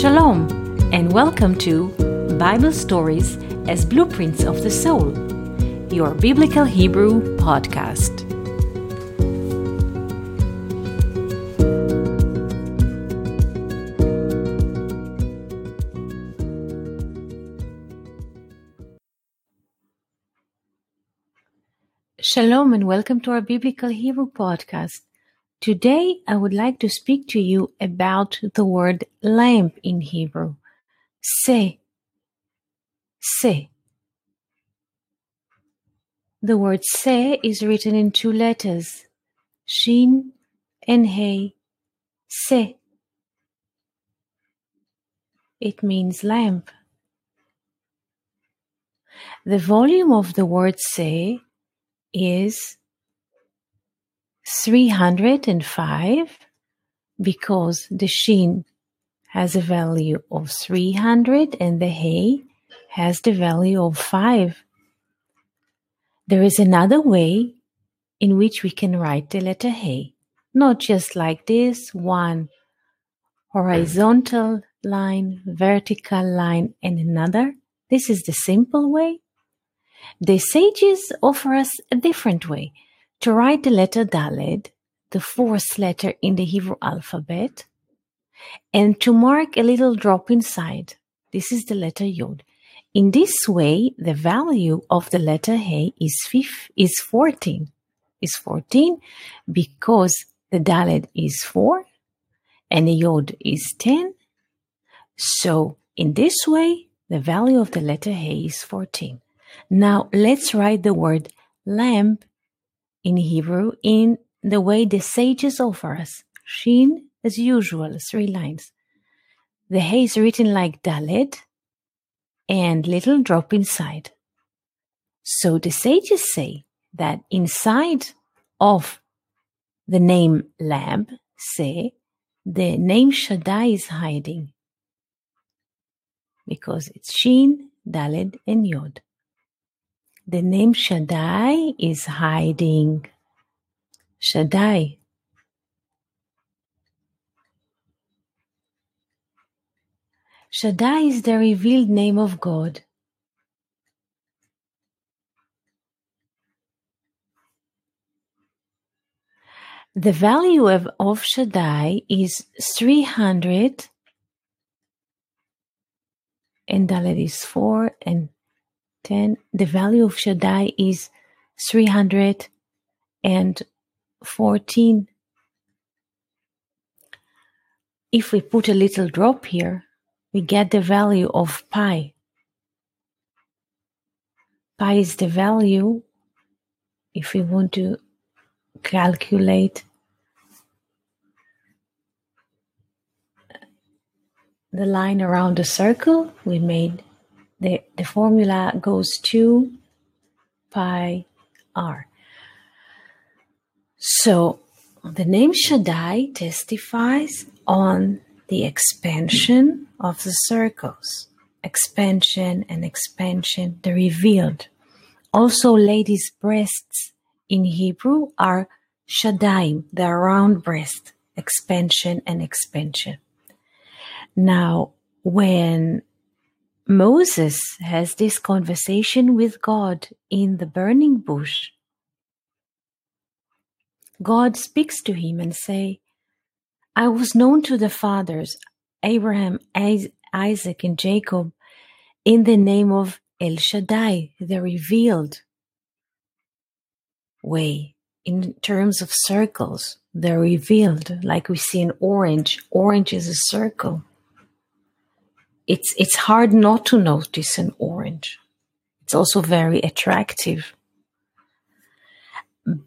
Shalom, and welcome to Bible Stories as Blueprints of the Soul, your Biblical Hebrew podcast. Shalom, and welcome to our Biblical Hebrew podcast. Today, I would like to speak to you about the word lamp in Hebrew. Se. Se. The word se is written in two letters, shin and hey. Se. It means lamp. The volume of the word se is 305 because the shin has a value of 300 and the hey has the value of 5. There is another way in which we can write the letter hey, not just like this one horizontal line, vertical line, and another. This is the simple way. The sages offer us a different way to write the letter Daled, the fourth letter in the Hebrew alphabet, and to mark a little drop inside. This is the letter Yod. In this way, the value of the letter He is fifth, is 14. Is 14 because the Daled is 4 and the Yod is 10. So in this way, the value of the letter He is 14. Now let's write the word lamp in Hebrew in the way the sages offer us. Shin, as usual, three lines. The hay is written like Dalet and little drop inside. So the sages say that inside of the name Lab, say, the name Shaddai is hiding because it's Shin, Dalet, and Yod. The name Shaddai is hiding. Shaddai. Shaddai is the revealed name of God. The value of, of Shaddai is 300 and Dalet is 4 and 10. The value of Shaddai is 314. If we put a little drop here, we get the value of pi. Pi is the value, if we want to calculate the line around the circle, we made the, the formula goes to pi r. So the name Shaddai testifies on the expansion of the circles. Expansion and expansion, the revealed. Also, ladies' breasts in Hebrew are Shaddaim, the round breast, expansion and expansion. Now, when Moses has this conversation with God in the burning bush. God speaks to him and say, I was known to the fathers, Abraham, Isaac, and Jacob, in the name of El Shaddai, the revealed way. In terms of circles, the revealed, like we see in orange. Orange is a circle it's it's hard not to notice an orange. It's also very attractive.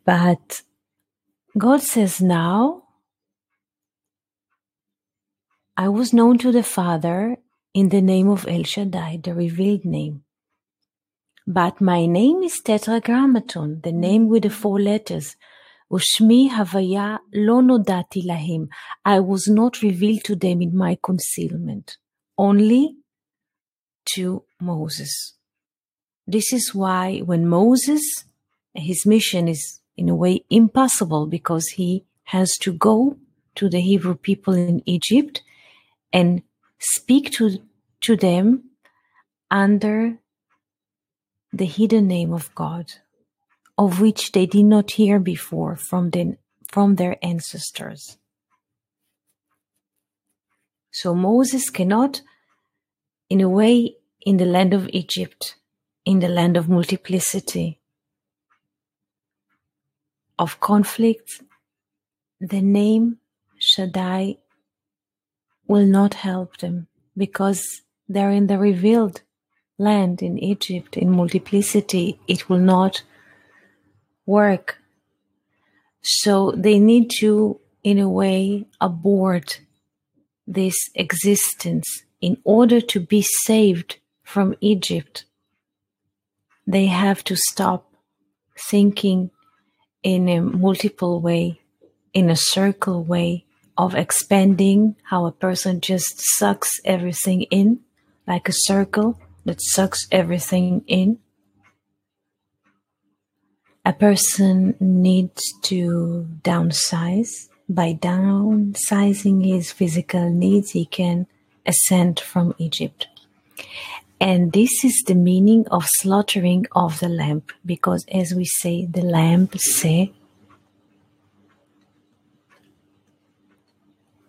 But God says now I was known to the Father in the name of El Shaddai, the revealed name. But my name is Tetragrammaton, the name with the four letters. Ushmi Havaya lo nodati lahim. I was not revealed to them in my concealment only to Moses. This is why when Moses, his mission is in a way impossible because he has to go to the Hebrew people in Egypt and speak to, to them under the hidden name of God, of which they did not hear before from, the, from their ancestors. So Moses cannot, in a way, in the land of Egypt, in the land of multiplicity, of conflict, the name Shaddai will not help them because they're in the revealed land in Egypt in multiplicity. It will not work. So they need to, in a way, abort this existence in order to be saved from Egypt. They have to stop thinking in a multiple way, in a circle way of expanding, how a person just sucks everything in, like a circle that sucks everything in. A person needs to downsize by downsizing his physical needs, he can ascend from Egypt. And this is the meaning of slaughtering of the lamb, because as we say, the lamb say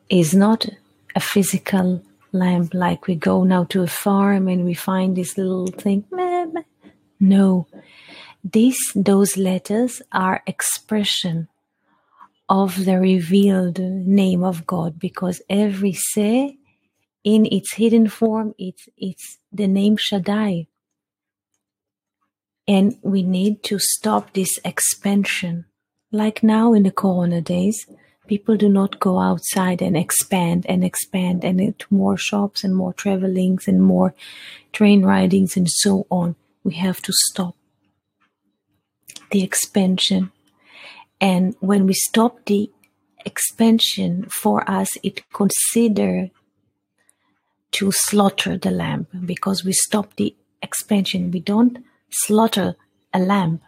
is not a physical lamb like we go now to a farm and we find this little thing. No, these those letters are expression of the revealed name of God because every say in its hidden form it's it's the name Shaddai. And we need to stop this expansion. Like now in the corona days, people do not go outside and expand and expand and into more shops and more travelings and more train ridings and so on. We have to stop the expansion and when we stop the expansion for us, it consider to slaughter the lamb because we stop the expansion. We don't slaughter a lamb,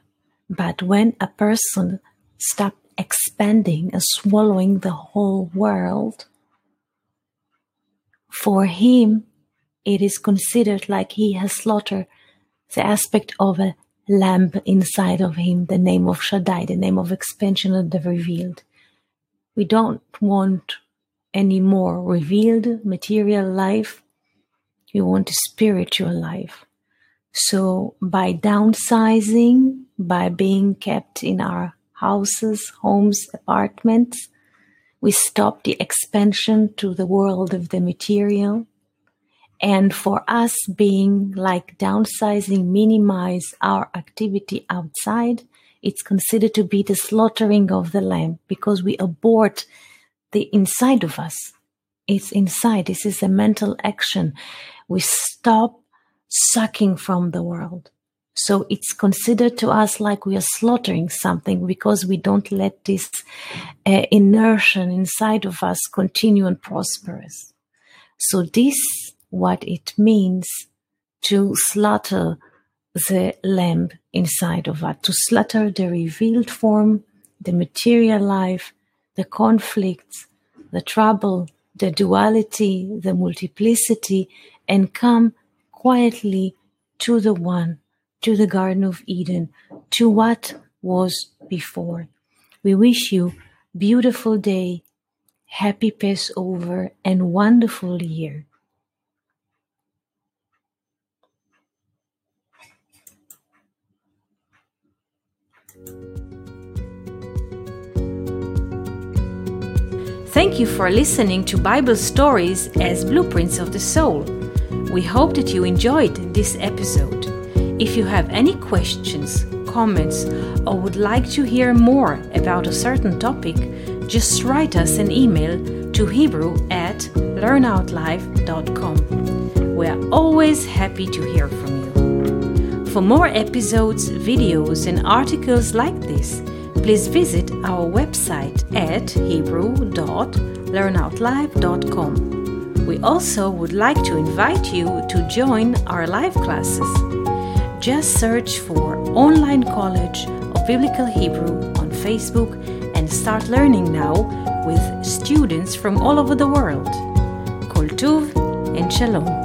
but when a person stop expanding and swallowing the whole world, for him, it is considered like he has slaughtered the aspect of a lamp inside of him, the name of Shaddai, the name of expansion of the revealed. We don't want any more revealed material life. We want a spiritual life. So by downsizing, by being kept in our houses, homes, apartments, we stop the expansion to the world of the material and for us being like downsizing, minimize our activity outside, it's considered to be the slaughtering of the lamb because we abort the inside of us. It's inside. This is a mental action. We stop sucking from the world. So it's considered to us like we are slaughtering something because we don't let this uh, inertia inside of us continue and prosperous. So this what it means to slaughter the lamb inside of us, to slaughter the revealed form, the material life, the conflicts, the trouble, the duality, the multiplicity, and come quietly to the one, to the Garden of Eden, to what was before. We wish you beautiful day, happy Passover, and wonderful year. Thank you for listening to Bible stories as blueprints of the soul. We hope that you enjoyed this episode. If you have any questions, comments, or would like to hear more about a certain topic, just write us an email to hebrew at learnoutlive.com. We are always happy to hear from you. For more episodes, videos, and articles like this, please visit our website at hebrew.learnoutlive.com. We also would like to invite you to join our live classes. Just search for Online College of Biblical Hebrew on Facebook and start learning now with students from all over the world. Kol Tuv and Shalom.